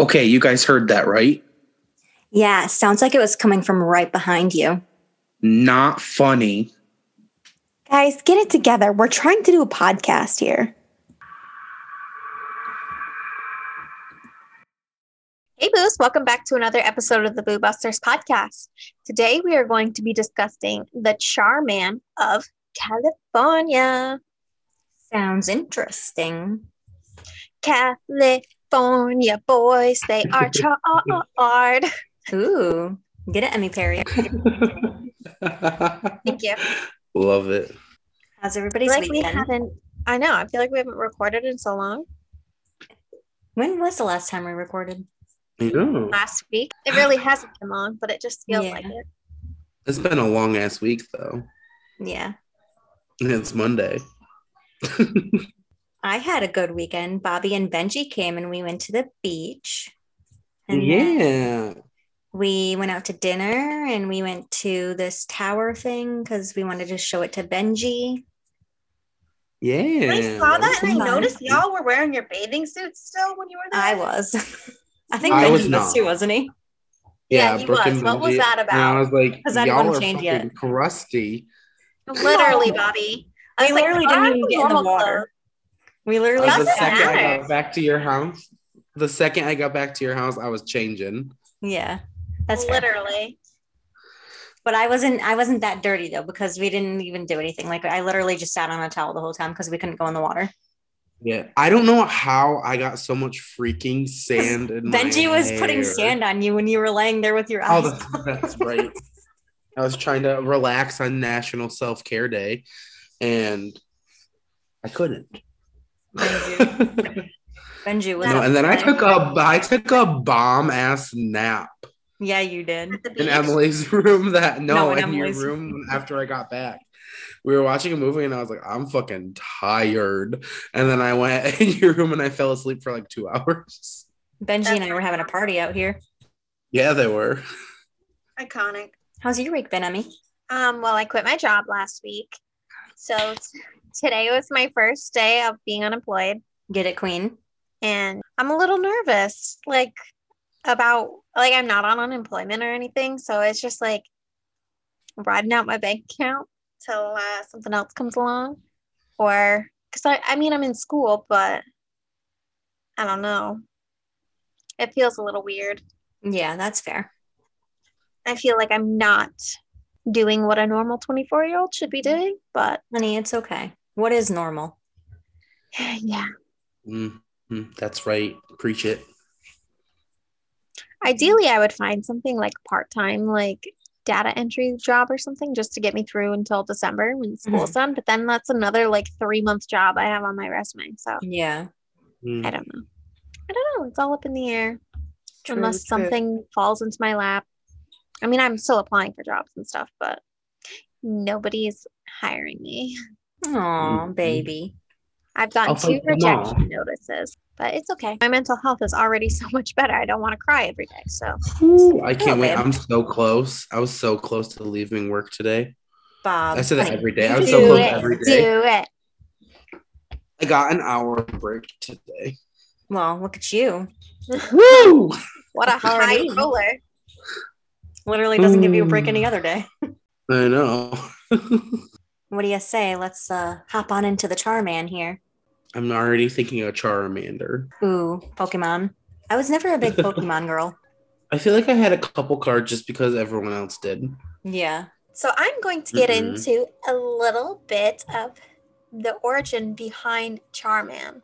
Okay, you guys heard that, right? Yeah, sounds like it was coming from right behind you. Not funny. Guys, get it together. We're trying to do a podcast here. Hey, Boos, welcome back to another episode of the Boo Busters podcast. Today we are going to be discussing the Charman of California. Sounds interesting. California boys, they are charred. Ooh, get it, Emmy Perry. Thank you. Love it. How's I everybody's feel like we haven't, I know, I feel like we haven't recorded in so long. When was the last time we recorded? Yeah. Last week. It really hasn't been long, but it just feels Yeah. like it. It's been a long ass week though. Yeah. And it's Monday. I had a good weekend. Bobby and Benji came and we went to the beach. And yeah. we went out to dinner and we went to this tower thing because we wanted to show it to Benji. Yeah. I saw that and I noticed y'all were wearing your bathing suits still when you were there. I was. I think I Benji was was, too, wasn't he? Yeah, he Brooke was. and What was Benji. that And I about? was like, 'Cause I didn't y'all wanna change yet. crusty. Literally, Bobby. I We was like, literally didn't even get in the normal water. Clothes?" We literally Uh, the Doesn't second I got back to your house, the second I got back to your house, I was changing. yeah. That's fair. literally. But I wasn't I wasn't that dirty though because we didn't even do anything. Like I literally just sat on a towel the whole time because we couldn't go in the water. Yeah. I don't know how I got so much freaking sand in Benji my was putting sand on you when you were laying there with your Oh, eyes. that's, that's right. I was trying to relax on National Self Care Day, and I couldn't. Benji was. no, and then I took a I took a bomb ass nap Yeah, you did. In. Emily's room. That no, No, in in, your room after I got back. We were watching a movie, and I was like, I'm fucking tired. And then I went in your room, and I fell asleep for like two hours. Benji and I were having a party out here. Yeah, they were. Iconic. How's your week been, Emmy? Um, well, I quit my job last week. So t- today was my first day of being unemployed. Get it, Queen? And I'm a little nervous, like about like I'm not on unemployment or anything. So it's just like riding out my bank account till uh, something else comes along. Or because I, I mean, I'm in school, but I don't know. It feels a little weird. Yeah, that's fair. I feel like I'm not doing what a normal 24 year old should be doing, but Honey, it's okay. What is normal? yeah. Mhm, that's right. Preach it. Ideally, I would find something like part time, like data entry job or something just to get me through until December when school's done. But then that's another like three month job I have on my resume. So Yeah. Mm. I don't know. I don't know. It's all up in the air True, unless true. something falls into my lap. I mean, I'm still applying for jobs and stuff, but nobody's hiring me. Aw, Mhm. baby. I've gotten I'll two rejection notices, but it's okay. My mental health is already so much better. I don't want to cry every day. So Ooh, I can't Oh, wait. babe. I'm so close. I was so close to leaving work today. Bob. I say that every day. I you was so close it. every day. Do it. I got an hour break today. Well, look at you. Woo! What a high roller. Literally doesn't give you a break any other day. I know. What do you say? Let's uh hop on into the Charman here. I'm already thinking of Charmander. Ooh, Pokemon. I was never a big Pokemon girl. I feel like I had a couple cards just because everyone else did. Yeah. So I'm going to get Mhm. into a little bit of the origin behind Charman.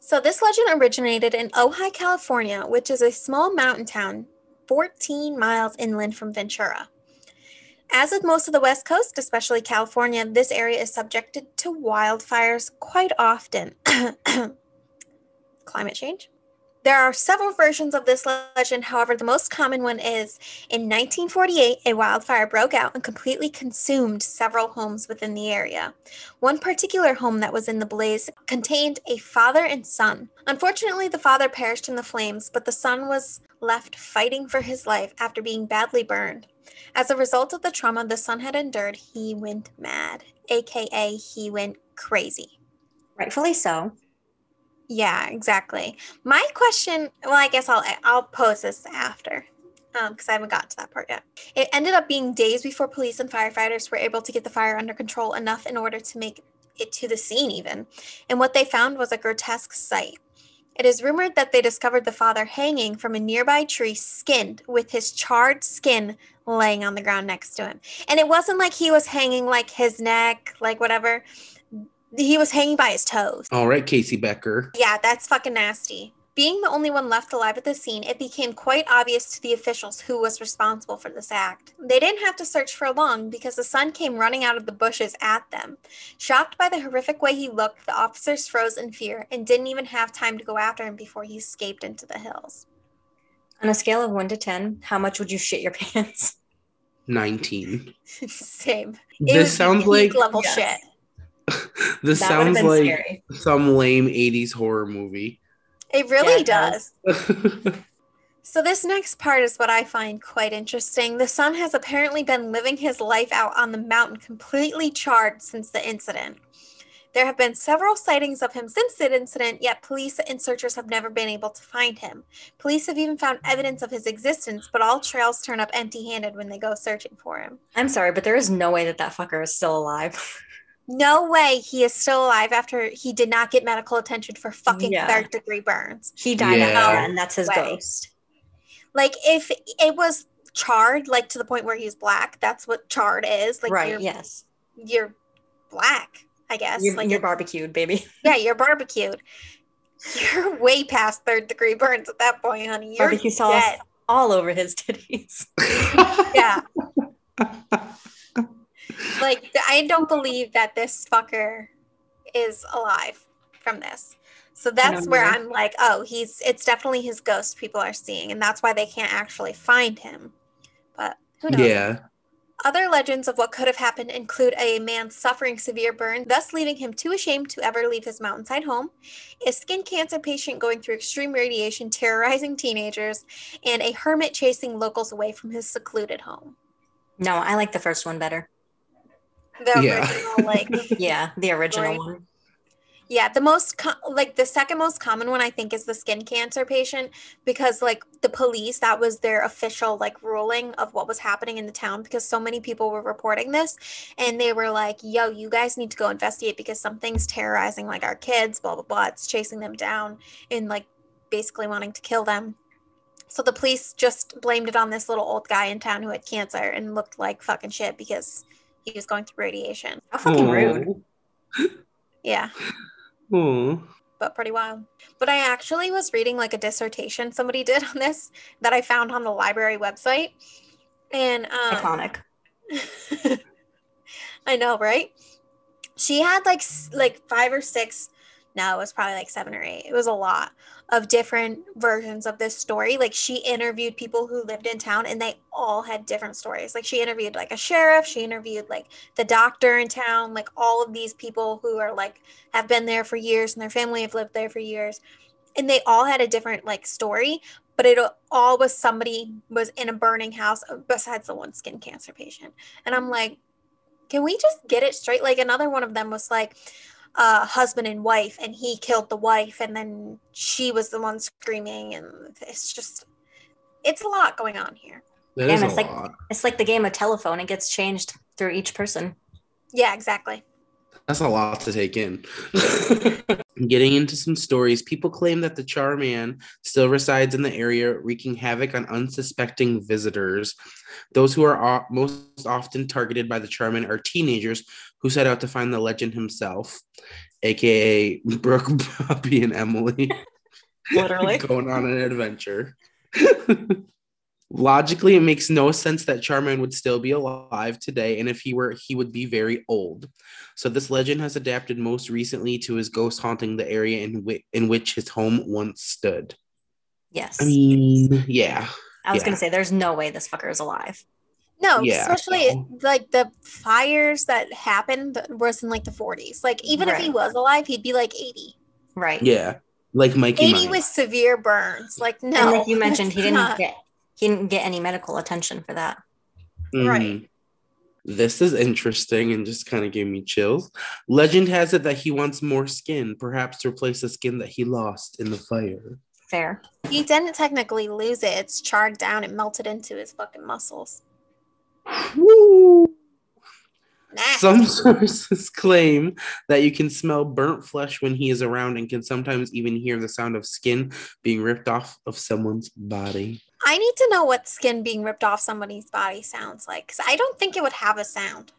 So this legend originated in Ojai, California, which is a small mountain town 14 miles inland from Ventura. As with most of the West Coast, especially California, this area is subjected to wildfires quite often. Climate change? There are several versions of this legend. However, the most common one is in 1948, a wildfire broke out and completely consumed several homes within the area. One particular home that was in the blaze contained a father and son. Unfortunately, the father perished in the flames, but the son was left fighting for his life after being badly burned. As a result of the trauma the son had endured, he went mad, aka, he went crazy. Rightfully so. Yeah, exactly. My question, well, I guess I'll I'll pose this after. Um, because I haven't got to that part yet. It ended up being days before police and firefighters were able to get the fire under control enough in order to make it to the scene, even. And what they found was a grotesque sight. It is rumored that they discovered the father hanging from a nearby tree, skinned, with his charred skin laying on the ground next to him. And it wasn't like he was hanging like his neck, like whatever. He was hanging by his toes. All right, Casey Becker. Yeah, that's fucking nasty. Being the only one left alive at the scene, it became quite obvious to the officials who was responsible for this act. They didn't have to search for long because the son came running out of the bushes at them. Shocked by the horrific way he looked, the officers froze in fear and didn't even have time to go after him before he escaped into the hills. On a scale of one to 10, how much would you shit your pants? 19. Same. It This sounds like level Yes. shit. this That sounds like scary. some lame 80s horror movie. It really Yeah, it does. So, this next part is what I find quite interesting. The son has apparently been living his life out on the mountain completely charred since the incident. There have been several sightings of him since the incident, yet police and searchers have never been able to find him. Police have even found evidence of his existence, but all trails turn up empty handed when they go searching for him. I'm sorry, but there is no way that that fucker is still alive. No way he is still alive after he did not get medical attention for fucking Yeah. third degree burns. He died Yeah. after that, and that's his Way. ghost. Like, if it was charred, like to the point where he's black, that's what charred is. Like, right, you're, yes. you're black, I guess. You're, like, you're barbecued, baby. yeah, you're barbecued. You're way past third degree burns at that point, honey. You're Barbecue sauce all over his titties. Yeah. like, I don't believe that this fucker is alive from this. So that's where. I'm like, oh, he's it's definitely his ghost people are seeing, and that's why they can't actually find him. But who knows? yeah. Other legends of what could have happened include a man suffering severe burn, thus leaving him too ashamed to ever leave his mountainside home, a skin cancer patient going through extreme radiation terrorizing teenagers, and a hermit chasing locals away from his secluded home. No, I like the first one better. The Yeah. original, like, Yeah, the original Story. one. yeah, the most, co- like, the second most common one I think is the skin cancer patient because, like, the police, that was their official, like, ruling of what was happening in the town because so many people were reporting this and they were like, yo, you guys need to go investigate because something's terrorizing, like, our kids, blah, blah, blah. It's chasing them down and, like, basically wanting to kill them. So the police just blamed it on this little old guy in town who had cancer and looked like fucking shit because he was going through radiation. How fucking rude. Yeah. Oh. but pretty wild. But I actually was reading like a dissertation somebody did on this that I found on the library website. And um, Iconic. I know, right? She had like like five or six. No, it was probably like seven or eight. It was a lot of different versions of this story. Like she interviewed people who lived in town, and they all had different stories. Like she interviewed like a sheriff. She interviewed like the doctor in town. Like all of these people who are like have been there for years, and their family have lived there for years, and they all had a different like story. But it all was somebody was in a burning house besides the one skin cancer patient. And I'm like, can we just get it straight? Like another one of them was like uh husband and wife and he killed the wife and then she was the one screaming and it's just it's a lot going on here. That Damn, is a it's like- lot. It's like the game of telephone. It gets changed through each person. Yeah, exactly. That's a lot to take in. Getting into some stories, people claim that the Charman still resides in the area, wreaking havoc on unsuspecting visitors. Those who are most often targeted by the Charman are teenagers who set out to find the legend himself, aka Brooke, Bobby, and Emily. Literally. going on an adventure. Logically, it makes no sense that Charman would still be alive today, and if he were, he would be very old. So this legend has adapted most recently to his ghost haunting the area in, whi- in which his home once stood. Yes. I mean, yeah, I was yeah. gonna say there's no way this fucker is alive. No, Yeah, especially no. like the fires that happened was in like the 40s. Like even if he was alive, he'd be like 80. Right. yeah, like Mikey. 80 Mike. with severe burns. Like no. and like you mentioned, he didn't not. get he didn't get any medical attention for that. Mhm. right. This is interesting and just kind of gave me chills. Legend has it that he wants more skin, perhaps to replace the skin that he lost in the fire. Fair. He didn't technically lose it. It's charred down and melted into his fucking muscles. Woo! Nasty. Some sources claim that you can smell burnt flesh when he is around and can sometimes even hear the sound of skin being ripped off of someone's body. I need to know what skin being ripped off somebody's body sounds like because I don't think it would have a sound.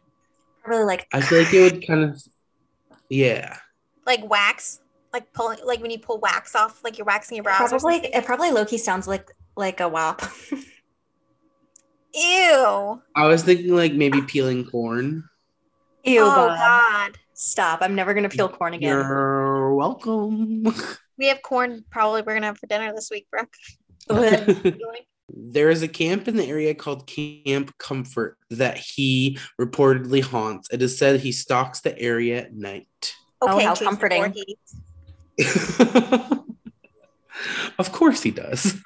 I really like I feel like it would kind of, yeah. Like wax, like pulling, like when you pull wax off, like you're waxing your brows. probably it probably Loki sounds like like a wop. Ew. I was thinking like maybe peeling corn. Ew, oh God. God. Stop. I'm never gonna peel corn again. You're welcome. We have corn. Probably we're gonna have for dinner this week, Brooke. There is a camp in the area called Camp Comfort that he reportedly haunts. It is said he stalks the area at night. Oh, how comforting. Of course he does.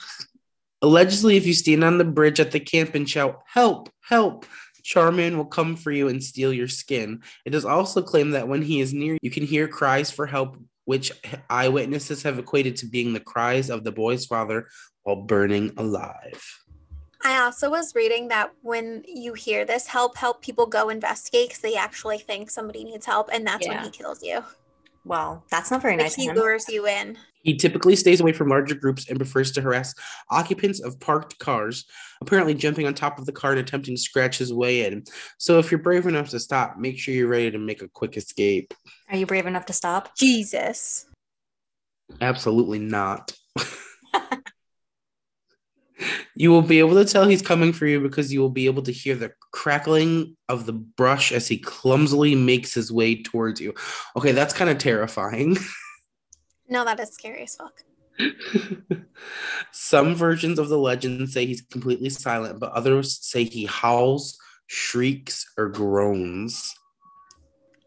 Allegedly, if you stand on the bridge at the camp and shout, Help, help, Charman will come for you and steal your skin. It is also claimed that when he is near, you can hear cries for help, which eyewitnesses have equated to being the cries of the boy's father while burning alive. I also was reading that when you hear this help, help people go investigate because they actually think somebody needs help, and that's when he kills you. Well, that's not very Like nice. he lures you in. He typically stays away from larger groups and prefers to harass occupants of parked cars, apparently jumping on top of the car and attempting to scratch his way in. So if you're brave enough to stop, make sure you're ready to make a quick escape. Are you brave enough to stop? Jesus. Absolutely not. you will be able to tell he's coming for you because you will be able to hear the crackling of the brush as he clumsily makes his way towards you. Okay, that's kind of terrifying. No, that is scary as fuck. Some versions of the legend say he's completely silent, but others say he howls, shrieks, or groans.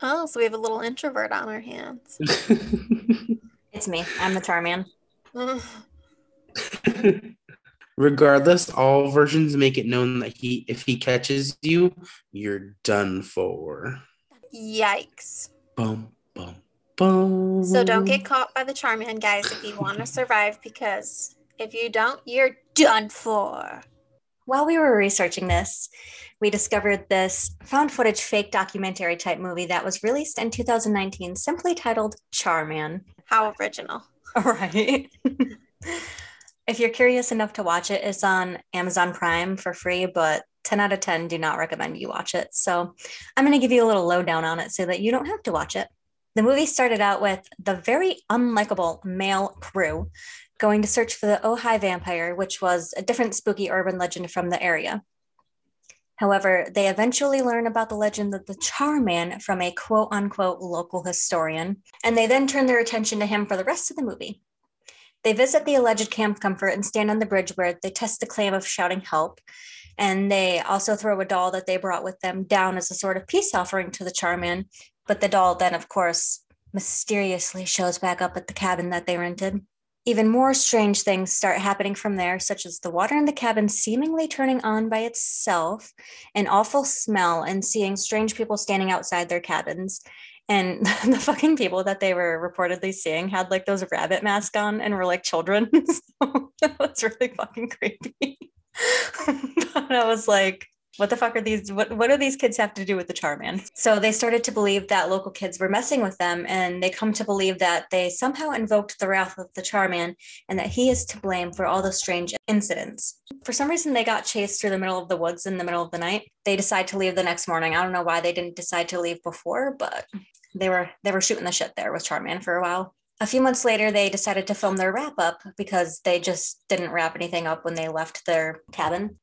Oh, so we have a little introvert on our hands. It's me. I'm the Charman. Ugh. Regardless, all versions make it known that he if he catches you, you're done for. Yikes. Bum bum bum. So don't get caught by the Charman, guys, if you want to survive, because if you don't, you're done for. While we were researching this, we discovered this found footage fake documentary type movie that was released in 2019, simply titled Charman. How original. Right. if you're curious enough to watch it, it's on Amazon Prime for free, but 10 out of 10 do not recommend you watch it. So I'm going to give you a little lowdown on it so that you don't have to watch it. The movie started out with the very unlikable male crew going to search for the Ojai vampire, which was a different spooky urban legend from the area. However, they eventually learn about the legend of the Charman from a quote unquote local historian, and they then turn their attention to him for the rest of the movie. They visit the alleged Camp Comfort and stand on the bridge where they test the claim of shouting help. And they also throw a doll that they brought with them down as a sort of peace offering to the Charman. But the doll then, of course, mysteriously shows back up at the cabin that they rented. Even more strange things start happening from there, such as the water in the cabin seemingly turning on by itself, an awful smell, and seeing strange people standing outside their cabins. And the fucking people that they were reportedly seeing had like those rabbit masks on and were like children. so that was really fucking creepy. but I was like, what the fuck are these what, what do these kids have to do with the charman? So they started to believe that local kids were messing with them and they come to believe that they somehow invoked the wrath of the charman and that he is to blame for all the strange incidents. For some reason they got chased through the middle of the woods in the middle of the night. They decide to leave the next morning. I don't know why they didn't decide to leave before but they were they were shooting the shit there with charman for a while. A few months later they decided to film their wrap up because they just didn't wrap anything up when they left their cabin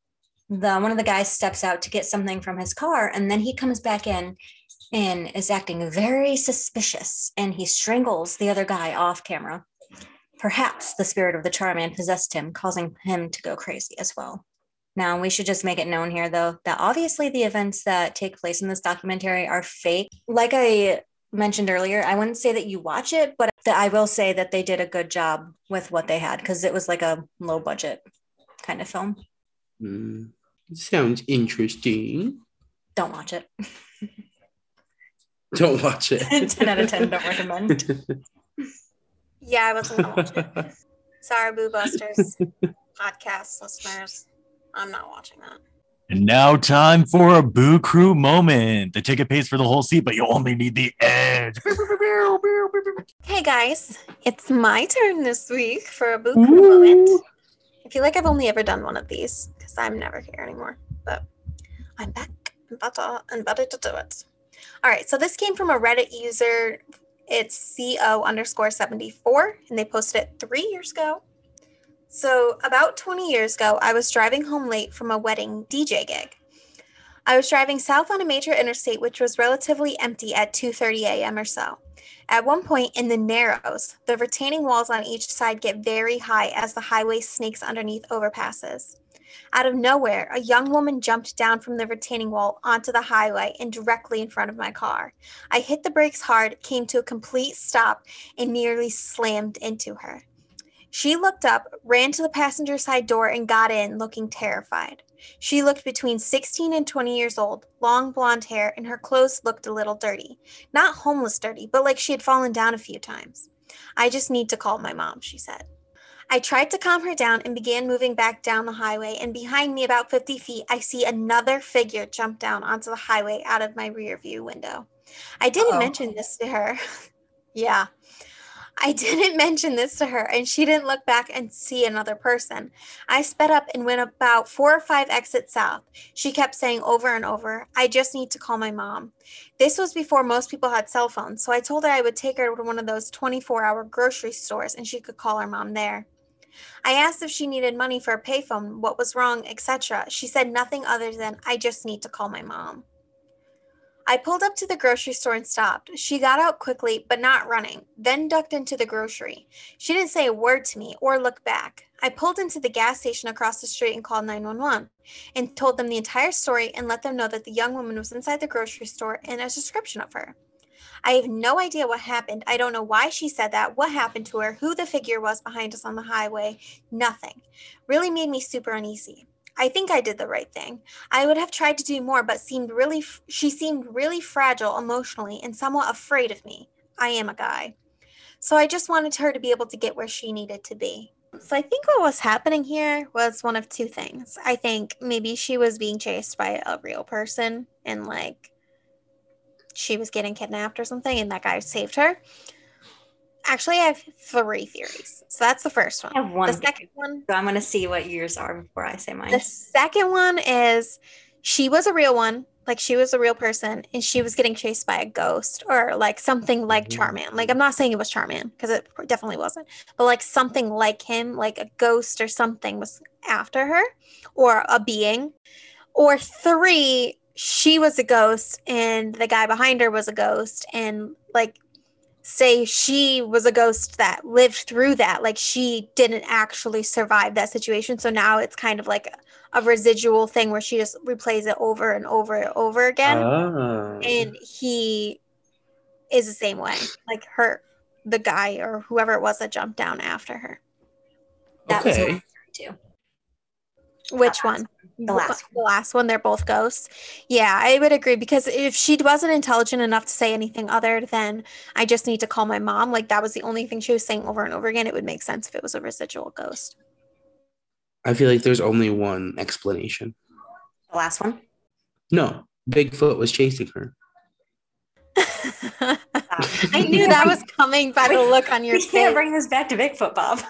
the one of the guys steps out to get something from his car and then he comes back in and is acting very suspicious and he strangles the other guy off camera. Perhaps the spirit of the charman possessed him causing him to go crazy as well. Now we should just make it known here though that obviously the events that take place in this documentary are fake. Like i mentioned earlier i wouldn't say that you watch it but i will say that they did a good job with what they had because it was like a low budget kind of film. Hmm. Sounds interesting. Don't watch it. Don't watch it. 10 out of 10, don't recommend. Yeah, I wasn't gonna watch it. Sorry, Boo Busters podcast listeners. I'm not watching that. And now, time for a Boo Crew moment. The ticket pays for the whole seat, but you only need the edge. Hey guys, it's my turn this week for a Boo Crew moment. I feel like I've only ever done one of these because I'm never here anymore. But I'm back. I'm better and better to do it. All right, so this came from a Reddit user. It's co underscore 74, and they posted it three years ago. So about 20 years ago, I was driving home late from a wedding DJ gig. I was driving south on a major interstate, which was relatively empty at 2:30 a.m. or so. At one point in the Narrows, the retaining walls on each side get very high as the highway snakes underneath overpasses. Out of nowhere, a young woman jumped down from the retaining wall onto the highway and directly in front of my car. I hit the brakes hard, came to a complete stop, and nearly slammed into her. She looked up, ran to the passenger side door, and got in, looking terrified. She looked between 16 and 20 years old, long blonde hair, and her clothes looked a little dirty. Not homeless dirty, but like she had fallen down a few times. I just need to call my mom, she said. I tried to calm her down and began moving back down the highway. And behind me, about 50 feet, I see another figure jump down onto the highway out of my rear view window. I didn't Uh-oh. mention this to her. yeah. I didn't mention this to her, and she didn't look back and see another person. I sped up and went about four or five exits south. She kept saying over and over, I just need to call my mom. This was before most people had cell phones, so I told her I would take her to one of those 24 hour grocery stores and she could call her mom there. I asked if she needed money for a payphone, what was wrong, etc. She said nothing other than, I just need to call my mom. I pulled up to the grocery store and stopped. She got out quickly, but not running, then ducked into the grocery. She didn't say a word to me or look back. I pulled into the gas station across the street and called 911 and told them the entire story and let them know that the young woman was inside the grocery store and a description of her. I have no idea what happened. I don't know why she said that, what happened to her, who the figure was behind us on the highway. Nothing. Really made me super uneasy. I think I did the right thing. I would have tried to do more, but seemed really f- she seemed really fragile emotionally and somewhat afraid of me. I am a guy. So I just wanted her to be able to get where she needed to be. So I think what was happening here was one of two things. I think maybe she was being chased by a real person and like she was getting kidnapped or something and that guy saved her. Actually, I have three theories. So that's the first one. I have one The second one So I'm going to see what yours are before I say mine. the second one is she was a real one, like she was a real person, and she was getting chased by a ghost or like something like mm-hmm. Charman. Like I'm not saying it was Charman because it definitely wasn't, but like something like him, like a ghost or something was after her, or a being. Or three, she was a ghost and the guy behind her was a ghost, and like say she was a ghost that lived through that like she didn't actually survive that situation so now it's kind of like a residual thing where she just replays it over and over and over again Ah. and he is the same way like her the guy or whoever it was that jumped down after her that was okay. mine too. Which That last one The last the last one they're both ghosts yeah i would agree because if she wasn't intelligent enough to say anything other than i just need to call my mom like that was the only thing she was saying over and over again it would make sense if it was a residual ghost I feel like there's only one explanation. The last one. No, Bigfoot was chasing her. i knew that was coming by the look on your We can't bring this back to Bigfoot, Bob.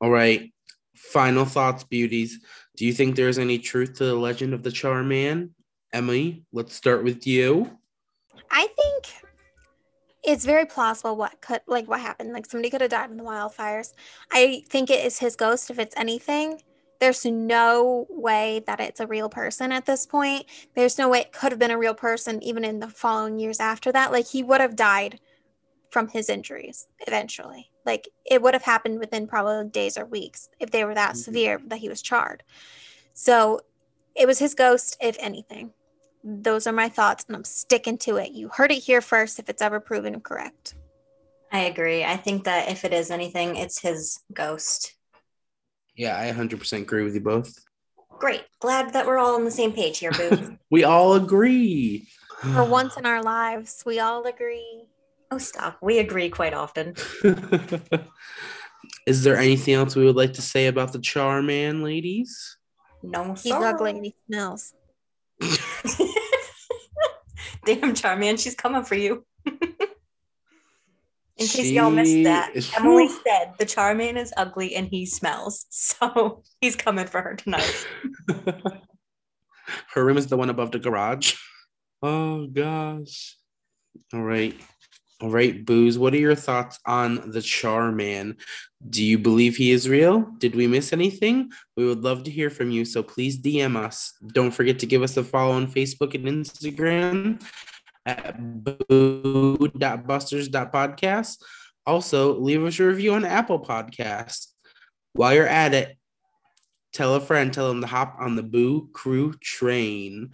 All right. Final thoughts, beauties. Do you think there's any truth to the legend of the Charman? Emily, let's start with you. I think it's very plausible what could like what happened. Like somebody could have died in the wildfires. I think it is his ghost if it's anything. There's no way that it's a real person at this point. There's no way it could have been a real person even in the following years after that. Like he would have died from his injuries eventually. Like it would have happened within probably days or weeks if they were that Mhm. severe that he was charred. So it was his ghost, if anything. Those are my thoughts, and I'm sticking to it. You heard it here first if it's ever proven correct. I agree. I think that if it is anything, it's his ghost. Yeah, I 100% agree with you both. Great. Glad that we're all on the same page here, Boo. We all agree. For once in our lives, we all agree. Oh, stop. We agree quite often. Is there anything else we would like to say about the Charman, ladies? No, He's sir. ugly and he smells. Damn, Charman, she's coming for you. In case y'all missed that, Emily said the Charman is ugly and he smells. So he's coming for her tonight. Her room is the one above the garage. Oh gosh. All right. All right, Boos. What are your thoughts on the Char Man? Do you believe he is real? Did we miss anything? We would love to hear from you. So please DM us. Don't forget to give us a follow on Facebook and Instagram at boo.busters.podcast. Also, leave us a review on Apple Podcasts. While you're at it, tell a friend, tell them to hop on the Boo Crew train.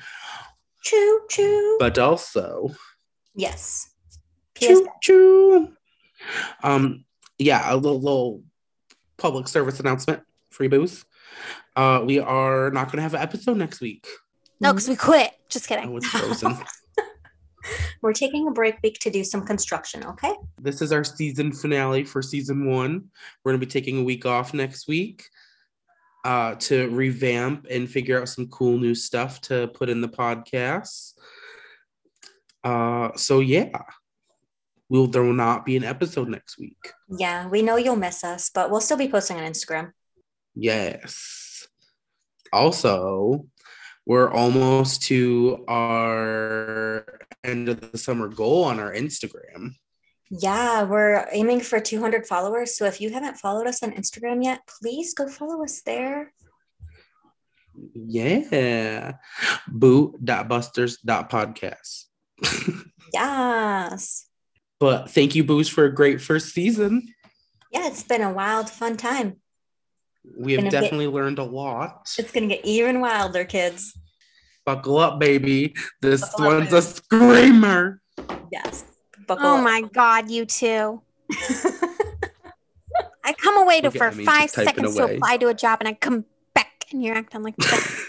Choo choo. But also, yes. Choo choo. Um, yeah, a little, little public service announcement. Free booze. Uh, we are not going to have an episode next week. No, because we quit. Just kidding. Oh, frozen. We're taking a break week to do some construction, okay? this is our season finale for season one. We're going to be taking a week off next week uh, to revamp and figure out some cool new stuff to put in the podcast. Uh, so yeah, will there will not be an episode next week? Yeah, we know you'll miss us, but we'll still be posting on Instagram. Yes. Also, we're almost to our end of the summer goal on our Instagram. Yeah, we're aiming for 200 followers. So if you haven't followed us on Instagram yet, please go follow us there. Yeah. Boo.busters.podcast. Yes. But thank you, Boos, for a great first season. Yeah, it's been a wild, fun time. We have Gonna get- definitely learned a lot. It's going to get even wilder, kids. Buckle up, baby. This Buckle up, one's a screamer. Yes. Buckle Oh up. my God, you two. I come away to Look at for Emmy five just typing seconds to away. apply to a job and I come back and you're acting like that.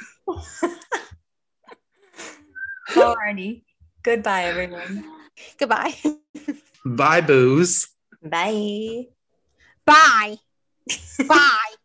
Alrighty. Goodbye, everyone. Goodbye. Bye, Boos. Bye. Bye. Bye.